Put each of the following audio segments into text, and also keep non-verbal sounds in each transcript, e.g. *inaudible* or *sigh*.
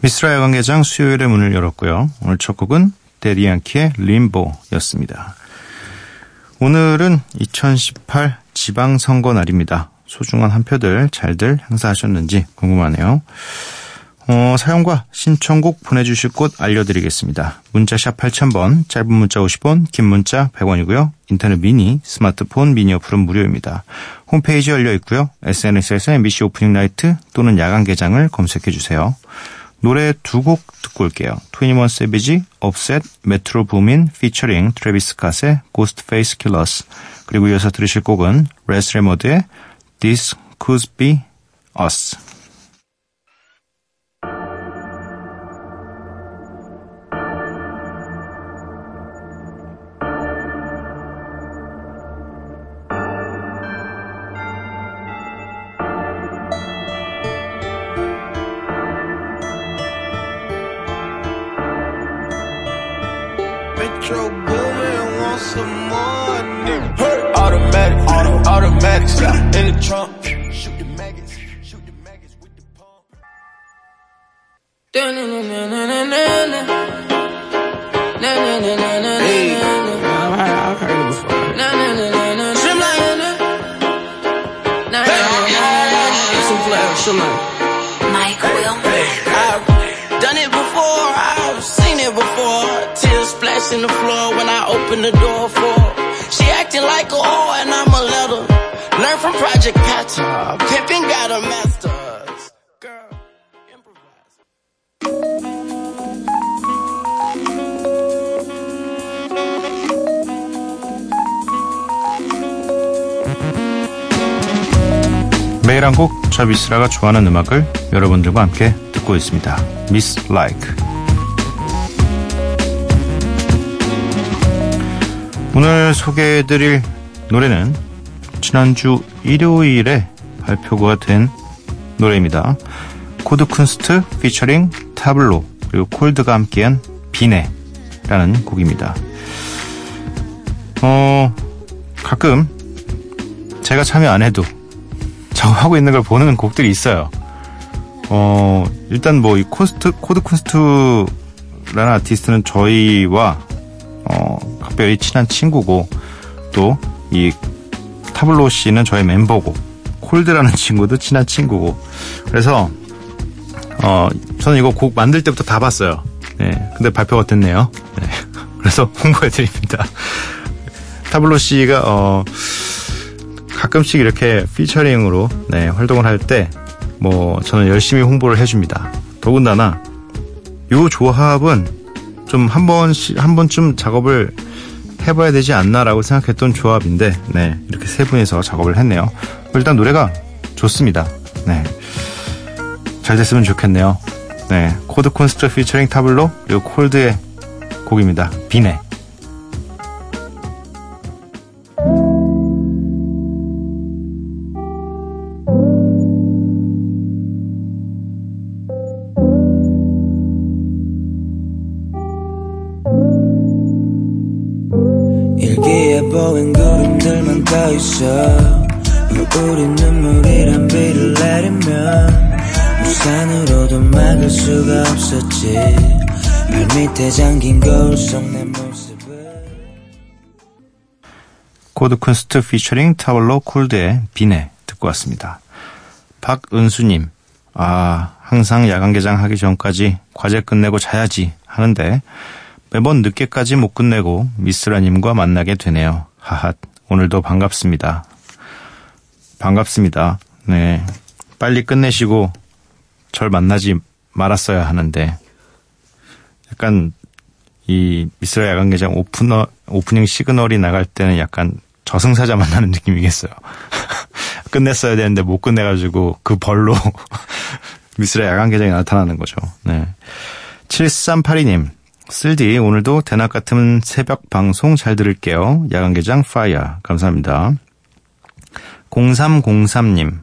미쓰라 야간개장 수요일의 문을 열었고요. 오늘 첫 곡은 Daddy Yankee의 Limbo였습니다. 오늘은 2018 지방선거 날입니다. 소중한 한 표들 잘들 행사하셨는지 궁금하네요. 어, 사연과 신청곡 보내주실 곳 알려드리겠습니다. 문자샵 8000번, 짧은 문자 50원, 긴 문자 100원이고요. 인터넷 미니, 스마트폰 미니 어플은 무료입니다. 홈페이지 열려 있고요. SNS에서 MBC Open Night 또는 야간 개장을 검색해 주세요. 노래 두 곡 듣고 올게요. 21 Savage, Offset, Metro Boomin, featuring, Travis Scott의 Ghostface Killers 그리고 이어서 들으실 곡은 Rae Sremmurd의 This Could Be Us in the trunk. Project Catcher. Pippin got a master's. Girl, improvise. 매일 한 곡 저 미스라가 좋아하는 음악을 여러분들과 함께 듣고 있습니다. 미스 라이크 오늘 소개해드릴 노래는 지난주 일요일에 발표가 된 노래입니다. 코드 쿤스트 피처링 타블로 그리고 콜드가 함께한 비네라는 곡입니다. 어 가끔 제가 참여 안 해도 저 하고 있는 걸로 보는 곡들이 있어요. 어, 일단 뭐 이 코스트, 코드 쿤스트라는 아티스트는 저희와, 어, 각별히 친한 친구고, 또 이 타블로 씨는 저의 멤버고, 콜드라는 친구도 친한 친구고, 그래서, 어, 저는 이거 곡 만들 때부터 다 봤어요. 네. 근데 발표가 됐네요. 네. *laughs* 그래서 홍보해 드립니다. 타블로 씨가, 어, 가끔씩 이렇게 피처링으로 네, 활동을 할 때 뭐 저는 열심히 홍보를 해줍니다. 더군다나 요 조합은 좀 한 번씩 한 번쯤 작업을 해봐야 되지 않나라고 생각했던 조합인데 네 이렇게 세 분이서 작업을 했네요. 일단 노래가 좋습니다. 네. 잘 됐으면 좋겠네요. 네 코드 콘스트 피처링 타블로 그리고 콜드의 곡입니다. 비네. 코드 쿤스트 피처링 타월로 콜드의 비네 듣고 왔습니다. 박은수님, 아, 항상 야간 개장 하기 전까지 과제 끝내고 자야지 하는데 매번 늦게까지 못 끝내고 미쓰라님과 만나게 되네요. 하핫, 오늘도 반갑습니다. 반갑습니다. 네. 빨리 끝내시고 절 만나지 말았어야 하는데 약간 이 미쓰라 야간개장 오프너 오프닝 시그널이 나갈 때는 약간 저승사자 만나는 느낌이겠어요. *laughs* 끝냈어야 되는데 못 끝내가지고 그 벌로 *laughs* 미쓰라 야간개장이 나타나는 거죠. 네. 7382님, 쓸디 오늘도 대낮 같은 새벽 방송 잘 들을게요. 야간개장 fire 감사합니다. 0303님,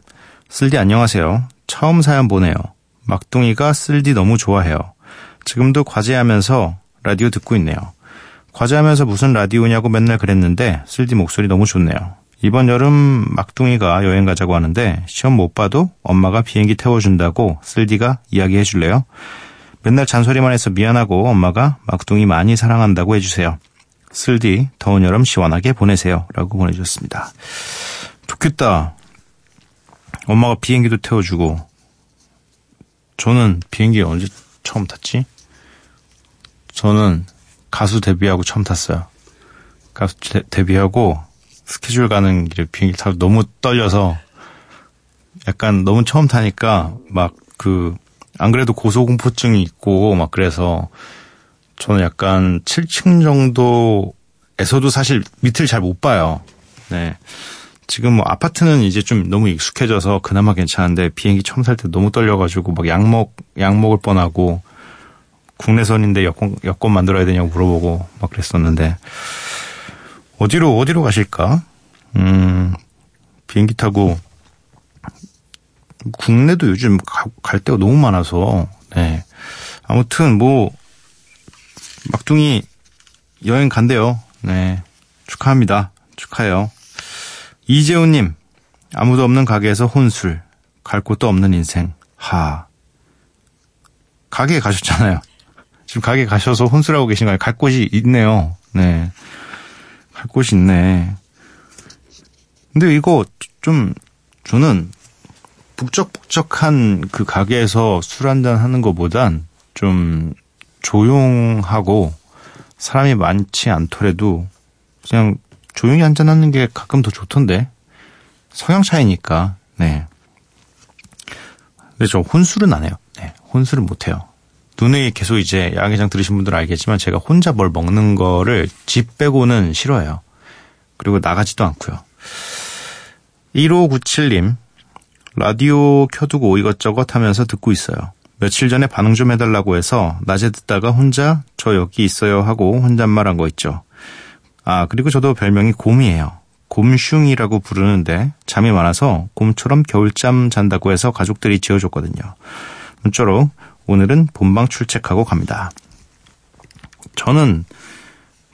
쓸디 안녕하세요. 처음 사연 보내요. 막둥이가 쓸디 너무 좋아해요. 지금도 과제하면서 라디오 듣고 있네요. 과제하면서 무슨 라디오냐고 맨날 그랬는데 쓸디 목소리 너무 좋네요. 이번 여름 막둥이가 여행 가자고 하는데 시험 못 봐도 엄마가 비행기 태워준다고 쓸디가 이야기해 줄래요? 맨날 잔소리만 해서 미안하고 엄마가 막둥이 많이 사랑한다고 해주세요. 쓸디 더운 여름 시원하게 보내세요. 라고 보내주셨습니다. 좋겠다. 엄마가 비행기도 태워주고 저는 비행기 언제 처음 탔지? 저는 가수 데뷔하고 처음 tas어요. 가수 데- 데뷔하고 스케줄 가는 길에 비행기 타고 너무 떨려서 약간 너무 처음 타니까 막 그 안 그래도 고소공포증이 있고 막 그래서 저는 약간 7층 정도에서도 사실 밑을 잘 못 봐요. 네. 지금 뭐 아파트는 이제 좀 너무 익숙해져서 그나마 괜찮은데 비행기 처음 살 때 너무 떨려가지고 막 약 먹 약 먹을 뻔하고 국내선인데 여권 여권 만들어야 되냐고 물어보고 막 그랬었는데 어디로 어디로 가실까? 음 비행기 타고 국내도 요즘 가- 갈 데가 너무 많아서 네 아무튼 뭐 막둥이 여행 간대요. 네 축하합니다. 축하해요. 이재훈님, 아무도 없는 가게에서 혼술, 갈 곳도 없는 인생, 하. 가게에 가셨잖아요. 지금 가게에 가셔서 혼술하고 계신 거예요. 갈 곳이 있네요. 네. 갈 곳이 있네. 근데 이거 좀, 저는 북적북적한 그 가게에서 술 한잔 하는 것보단 좀 조용하고 사람이 많지 않더라도 그냥 조용히 한잔 하는 게 가끔 더 좋던데 성향 차이니까 네. 근데 저 혼술은 안 해요. 네, 혼술은 못 해요. 눈에 계속 이제 야외장 들으신 분들은 알겠지만 제가 혼자 뭘 먹는 거를 집 빼고는 싫어해요. 그리고 나가지도 않고요. 1597님 라디오 켜두고 이것저것 하면서 듣고 있어요. 며칠 전에 반응 좀 해달라고 해서 낮에 듣다가 혼자 저 여기 있어요 하고 혼잣말한 거 있죠. 아, 그리고 저도 별명이 곰이에요. 곰슝이라고 부르는데 잠이 많아서 곰처럼 겨울잠 잔다고 해서 가족들이 지어줬거든요. 문자로 오늘은 본방 출첵하고 갑니다. 저는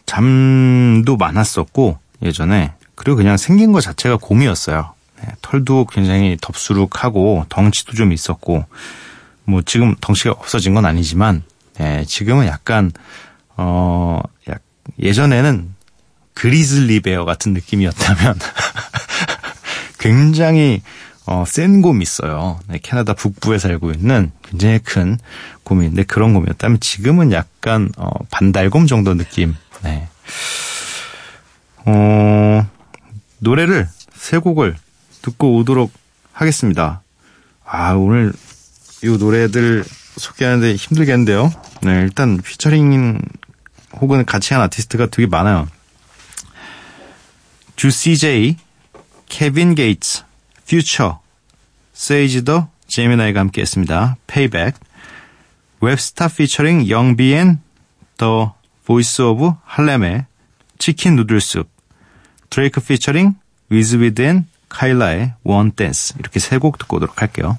잠도 많았었고 예전에 그리고 그냥 생긴 것 자체가 곰이었어요. 네, 털도 굉장히 덥수룩하고 덩치도 좀 있었고 뭐 지금 덩치가 없어진 건 아니지만 네, 지금은 약간 어 약- 예전에는 그리즐리 베어 같은 느낌이었다면 *laughs* 굉장히 어, 센 곰이 있어요. 네, 캐나다 북부에 살고 있는 굉장히 큰 곰인데 그런 곰이었다면 지금은 약간 어, 반달곰 정도 느낌. 네. 어, 노래를 세 곡을 듣고 오도록 하겠습니다. 아 오늘 이 노래들 소개하는데 힘들겠는데요. 네, 일단 피처링 혹은 같이 한 아티스트가 되게 많아요. Juicy J, Kevin Gates, Future, Sage the Gemini가 함께 했습니다. Payback, Webstar featuring Young B and The Voice of Harlem의 Chicken Noodle Soup, Drake featuring Wizkid and Kyla의 One Dance 이렇게 세 곡 듣고 오도록 할게요.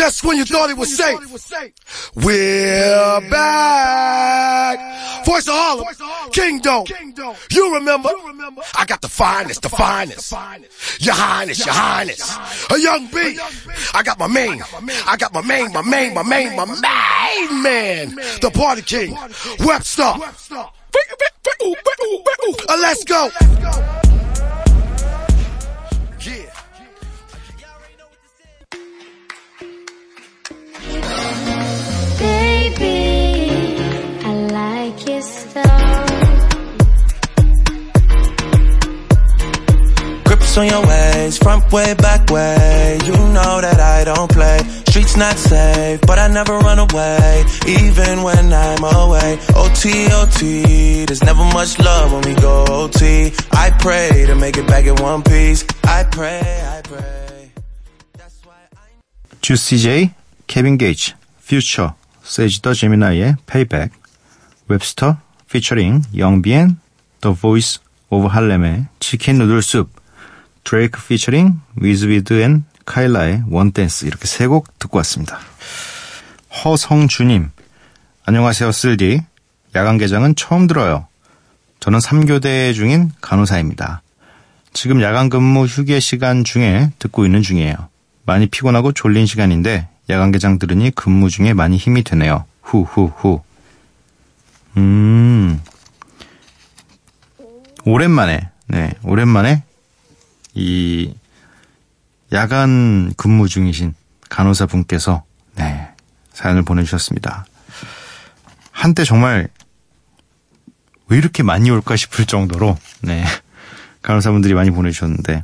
Just when you thought it was safe, we're back. Voice of Harlem, Kingdom. You remember? I got the finest, the finest. finest. Your Highness, Your Highness. A young B. I got my main. I got my main, my main, my main, my main. man, the party king, Webster. Uh, let's go. Yeah. Grips on your ways, front way, back way. You know that I don't play. Streets not safe, but I never run away, even when I'm away. OT, OT, there's never much love when we go OT. I pray to make it back in one piece. I pray, I pray. That's why I. 주시 J, 케빈 게이츠, 퓨처, 세지 더 제미나이의 Payback, 웹스터, 피처링 영비엔, The Voice of Harlem의 Chicken Noodle Soup, Drake featuring Wizkid and Kyla의 One Dance 이렇게 세 곡 듣고 왔습니다. 허성주님, 안녕하세요 쓸디. 야간 개장은 처음 들어요. 저는 3교대 중인 간호사입니다. 지금 야간 근무 휴게 시간 중에 듣고 있는 중이에요. 많이 피곤하고 졸린 시간인데 야간 개장 들으니 근무 중에 많이 힘이 되네요. 후후후. 음. 오랜만에 네, 오랜만에 이 야간 근무 중이신 간호사 분께서 네, 사연을 보내주셨습니다. 한때 정말 왜 이렇게 많이 올까 싶을 정도로 네, 간호사분들이 많이 보내주셨는데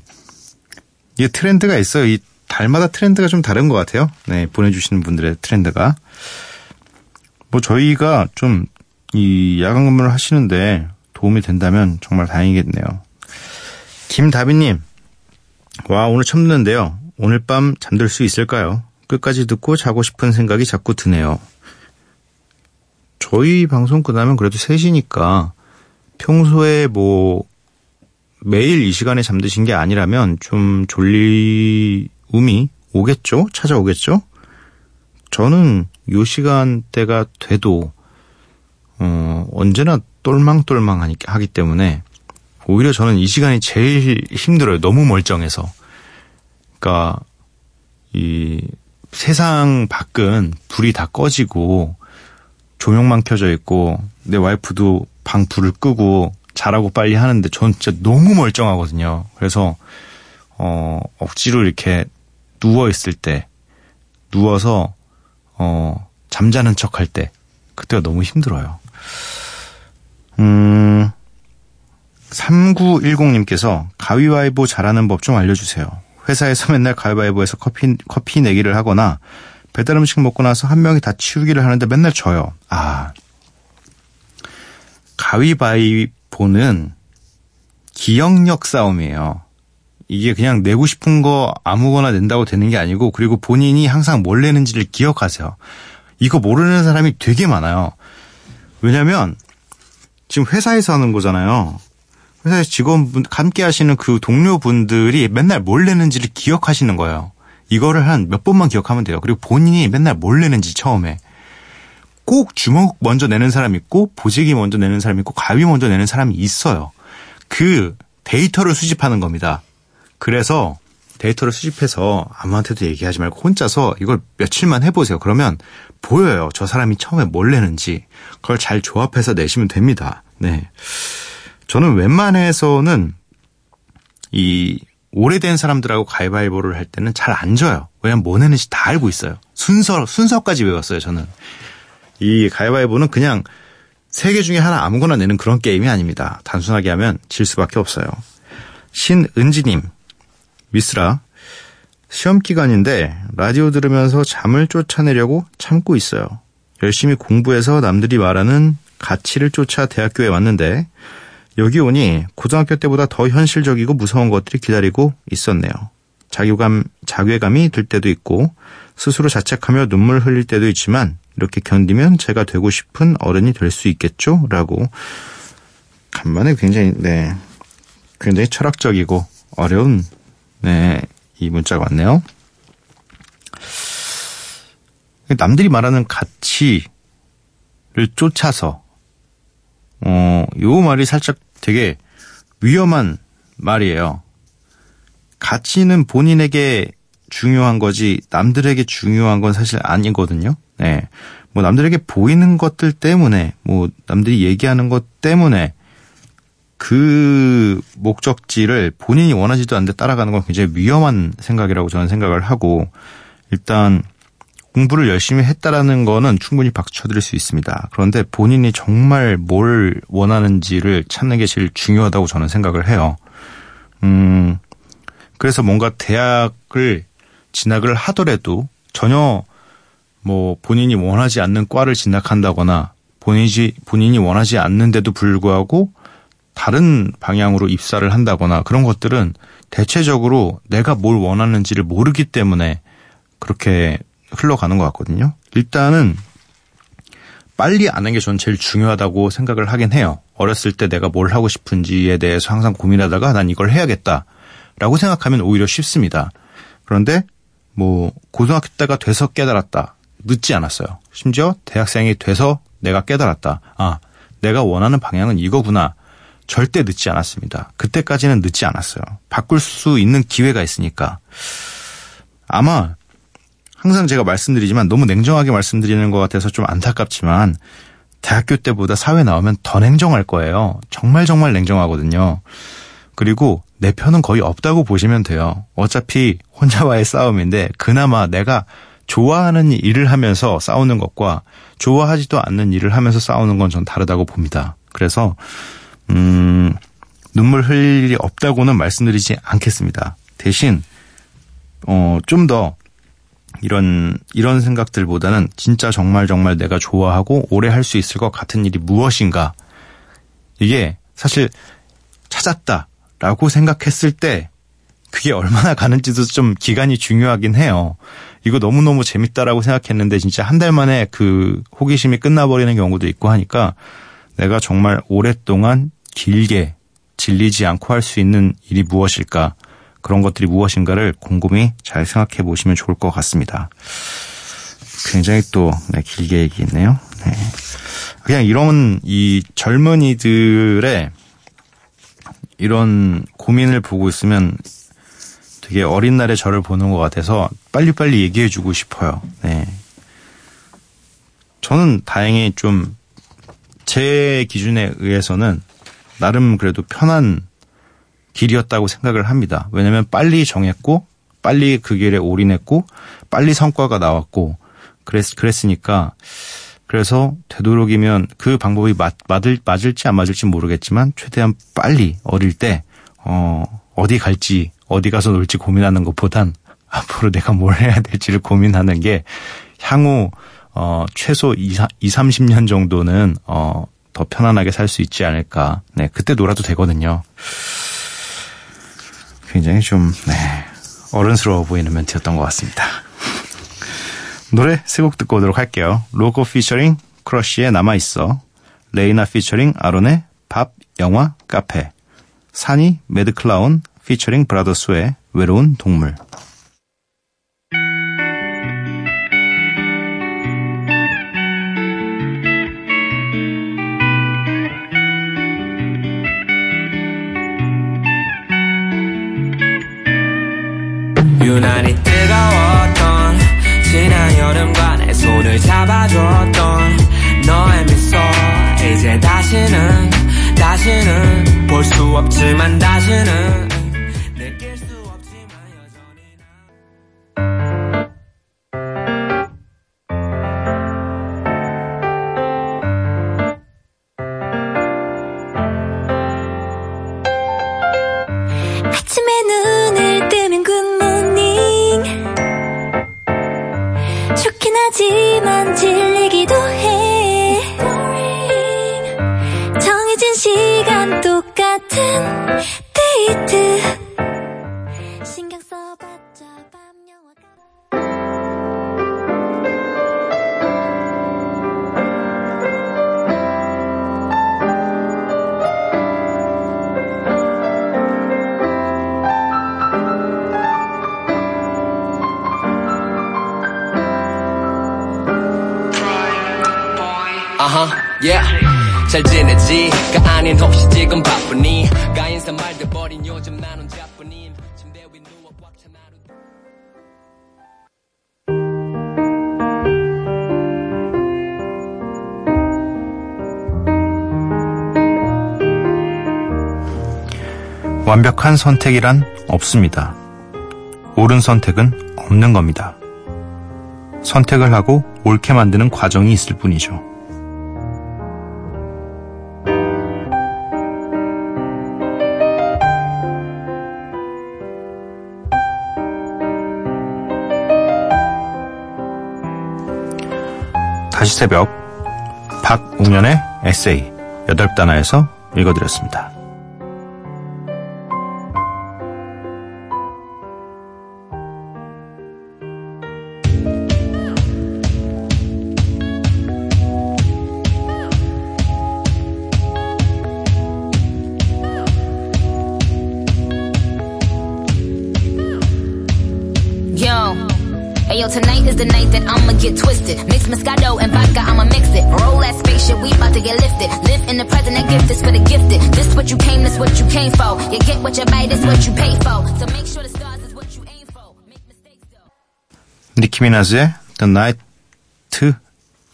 이게 트렌드가 있어요. 이 달마다 트렌드가 좀 다른 것 같아요. 네, 보내주시는 분들의 트렌드가. 뭐 저희가 좀 이 야간 근무를 하시는데 도움이 된다면 정말 다행이겠네요. 김다비님, 와 오늘 처음 듣는데요. 오늘 밤 잠들 수 있을까요? 끝까지 듣고 자고 싶은 생각이 자꾸 드네요. 저희 방송 끝나면 그래도 3시니까 평소에 뭐 매일 이 시간에 잠드신 게 아니라면 좀 졸리움이 오겠죠? 찾아오겠죠? 저는 요 시간대가 돼도 어, 언제나 똘망똘망 하기 때문에 오히려 저는 이 시간이 제일 힘들어요. 너무 멀쩡해서. 그러니까 이 세상 밖은 불이 다 꺼지고 조명만 켜져 있고 내 와이프도 방 불을 끄고 자라고 빨리 하는데 전 진짜 너무 멀쩡하거든요. 그래서 어 억지로 이렇게 누워 있을 때 누워서 어 잠자는 척 할 때 그때가 너무 힘들어요. 음 3910님께서 가위바위보 잘하는 법 좀 알려주세요. 회사에서 *laughs* 맨날 가위바위보에서 커피, 커피 내기를 하거나 배달 음식 먹고 나서 한 명이 다 치우기를 하는데 맨날 져요. 아. 가위바위보는 기억력 싸움이에요. 이게 그냥 내고 싶은 거 아무거나 낸다고 되는 게 아니고 그리고 본인이 항상 뭘 내는지를 기억하세요. 이거 모르는 사람이 되게 많아요. 왜냐면 지금 회사에서 하는 거잖아요. 회사에서 직원분 함께 하시는 그 동료분들이 맨날 뭘 내는지를 기억하시는 거예요. 이거를 한 몇 번만 기억하면 돼요. 그리고 본인이 맨날 뭘 내는지 처음에 꼭 주먹 먼저 내는 사람 있고 보재기 먼저 내는 사람 있고 가위 먼저 내는 사람이 있어요. 그 데이터를 수집하는 겁니다. 그래서 데이터를 수집해서 아무한테도 얘기하지 말고 혼자서 이걸 며칠만 해보세요. 그러면 보여요. 저 사람이 처음에 뭘 내는지. 그걸 잘 조합해서 내시면 됩니다. 네. 저는 웬만해서는 이 오래된 사람들하고 가위바위보를 할 때는 잘 안 져요. 왜냐면 뭐 내는지 다 알고 있어요. 순서, 순서까지 외웠어요, 저는. 이 가위바위보는 그냥 세 개 중에 하나 아무거나 내는 그런 게임이 아닙니다. 단순하게 하면 질 수밖에 없어요. 신은지님, 미스라. 시험 기간인데 라디오 들으면서 잠을 쫓아내려고 참고 있어요. 열심히 공부해서 남들이 말하는 가치를 쫓아 대학교에 왔는데 여기 오니 고등학교 때보다 더 현실적이고 무서운 것들이 기다리고 있었네요. 자괴감, 자괴감이 들 때도 있고 스스로 자책하며 눈물 흘릴 때도 있지만 이렇게 견디면 제가 되고 싶은 어른이 될 수 있겠죠? 라고 간만에 굉장히 네 굉장히 철학적이고 어려운 네 이 문자가 왔네요. 남들이 말하는 가치를 쫓아서 어, 요 말이 살짝 되게 위험한 말이에요. 가치는 본인에게 중요한 거지 남들에게 중요한 건 사실 아니거든요. 네. 뭐 남들에게 보이는 것들 때문에 뭐 남들이 얘기하는 것 때문에 그 목적지를 본인이 원하지도 않는데 따라가는 건 굉장히 위험한 생각이라고 저는 생각을 하고 일단 공부를 열심히 했다라는 거는 충분히 박수 쳐드릴 수 있습니다. 그런데 본인이 정말 뭘 원하는지를 찾는 게 제일 중요하다고 저는 생각을 해요. 음, 그래서 뭔가 대학을 진학을 하더라도 전혀 뭐 본인이 원하지 않는 과를 진학한다거나 본인이, 본인이 원하지 않는데도 불구하고 다른 방향으로 입사를 한다거나 그런 것들은 대체적으로 내가 뭘 원하는지를 모르기 때문에 그렇게 흘러가는 것 같거든요. 일단은 빨리 아는 게 저는 제일 중요하다고 생각을 하긴 해요. 어렸을 때 내가 뭘 하고 싶은지에 대해서 항상 고민하다가 난 이걸 해야겠다라고 생각하면 오히려 쉽습니다. 그런데 뭐 고등학교 때가 돼서 깨달았다. 늦지 않았어요. 심지어 대학생이 돼서 내가 깨달았다. 아, 내가 원하는 방향은 이거구나. 절대 늦지 않았습니다. 그때까지는 늦지 않았어요. 바꿀 수 있는 기회가 있으니까. 아마 항상 제가 말씀드리지만 너무 냉정하게 말씀드리는 것 같아서 좀 안타깝지만 대학교 때보다 사회 나오면 더 냉정할 거예요. 정말 정말 냉정하거든요. 그리고 내 편은 거의 없다고 보시면 돼요. 어차피 혼자와의 싸움인데 그나마 내가 좋아하는 일을 하면서 싸우는 것과 좋아하지도 않는 일을 하면서 싸우는 건 전 다르다고 봅니다. 그래서 음, 눈물 흘릴 일이 없다고는 말씀드리지 않겠습니다. 대신 어, 좀 더 이런 이런 생각들보다는 진짜 정말 정말 내가 좋아하고 오래 할 수 있을 것 같은 일이 무엇인가 이게 사실 찾았다라고 생각했을 때 그게 얼마나 가는지도 좀 기간이 중요하긴 해요. 이거 너무너무 재밌다라고 생각했는데 진짜 한 달 만에 그 호기심이 끝나버리는 경우도 있고 하니까 내가 정말 오랫동안 길게 질리지 않고 할 수 있는 일이 무엇일까 그런 것들이 무엇인가를 곰곰이 잘 생각해 보시면 좋을 것 같습니다. 굉장히 또 네, 길게 얘기했네요. 네. 그냥 이런 이 젊은이들의 이런 고민을 보고 있으면 되게 어린 날의 저를 보는 것 같아서 빨리빨리 얘기해 주고 싶어요. 네. 저는 다행히 좀 제 기준에 의해서는 나름 그래도 편한 길이었다고 생각을 합니다. 왜냐면 빨리 정했고, 빨리 그 길에 올인했고, 빨리 성과가 나왔고, 그랬, 그랬으니까, 그래서 되도록이면 그 방법이 맞, 맞을, 맞을지 안 맞을지 모르겠지만, 최대한 빨리 어릴 때, 어, 어디 갈지, 어디 가서 놀지 고민하는 것보단 *laughs* 앞으로 내가 뭘 해야 될지를 고민하는 게 향후, 어, 최소 2, 2 30년 정도는, 어, 더 편안하게 살 수 있지 않을까. 네, 그때 놀아도 되거든요. 굉장히 좀, 네, 어른스러워 보이는 멘트였던 것 같습니다. 노래 세 곡 듣고 오도록 할게요. 로고 피처링 크러쉬의 남아있어. 레이나 피처링 아론의 밥, 영화, 카페. 산이 매드클라운 피처링 브라더스의 외로운 동물. 손을 잡아줬던 너의 미소. 이제 다시는 다시는 볼 수 없지만 다시는 yeah. 잘 지내지가 아닌 혹시 지금 바쁘니 가 인사 말도 버린 요즘 난 혼자뿐임 침대 위 누워 꽉찬 하루 완벽한 선택이란 없습니다. 옳은 선택은 없는 겁니다. 선택을 하고 옳게 만드는 과정이 있을 뿐이죠. 새벽 박웅연의 에세이 여덟 단화에서 읽어드렸습니다. Is the night that I'ma get twisted. Mix Moscato and vodka, I'ma mix it. Roll that spaceship, we about to get lifted. Live in the present, that gift is for the gifted. This what you came, this what you came for. You get what you buy, this what you pay for. So make sure the stars is what you aim for. Make mistakes though. 니키 미나즈의 The Night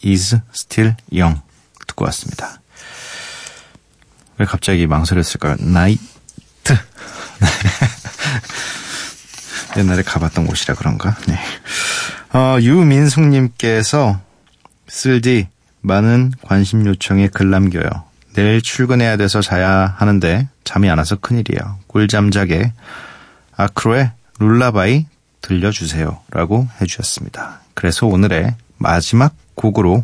is Still Young 듣고 왔습니다. 왜 갑자기 망설였을까요? 나이트. 옛날에 가봤던 곳이라 그런가? 네. 어, 유민숙님께서 쓸디 많은 관심 요청에 글 남겨요. 내일 출근해야 돼서 자야 하는데 잠이 안 와서 큰일이에요. 꿀잠 자게 아크로의 룰라바이 들려주세요. 라고 해주셨습니다. 그래서 오늘의 마지막 곡으로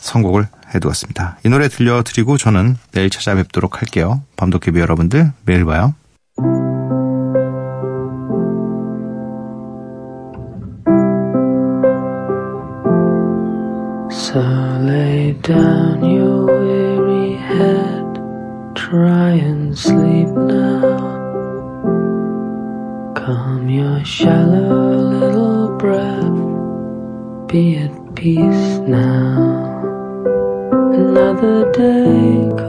선곡을 해두었습니다. 이 노래 들려드리고 저는 내일 찾아뵙도록 할게요. 밤도깨비 여러분들 매일 봐요. Down your weary head, try and sleep now. Calm your shallow little breath, be at peace now. Another day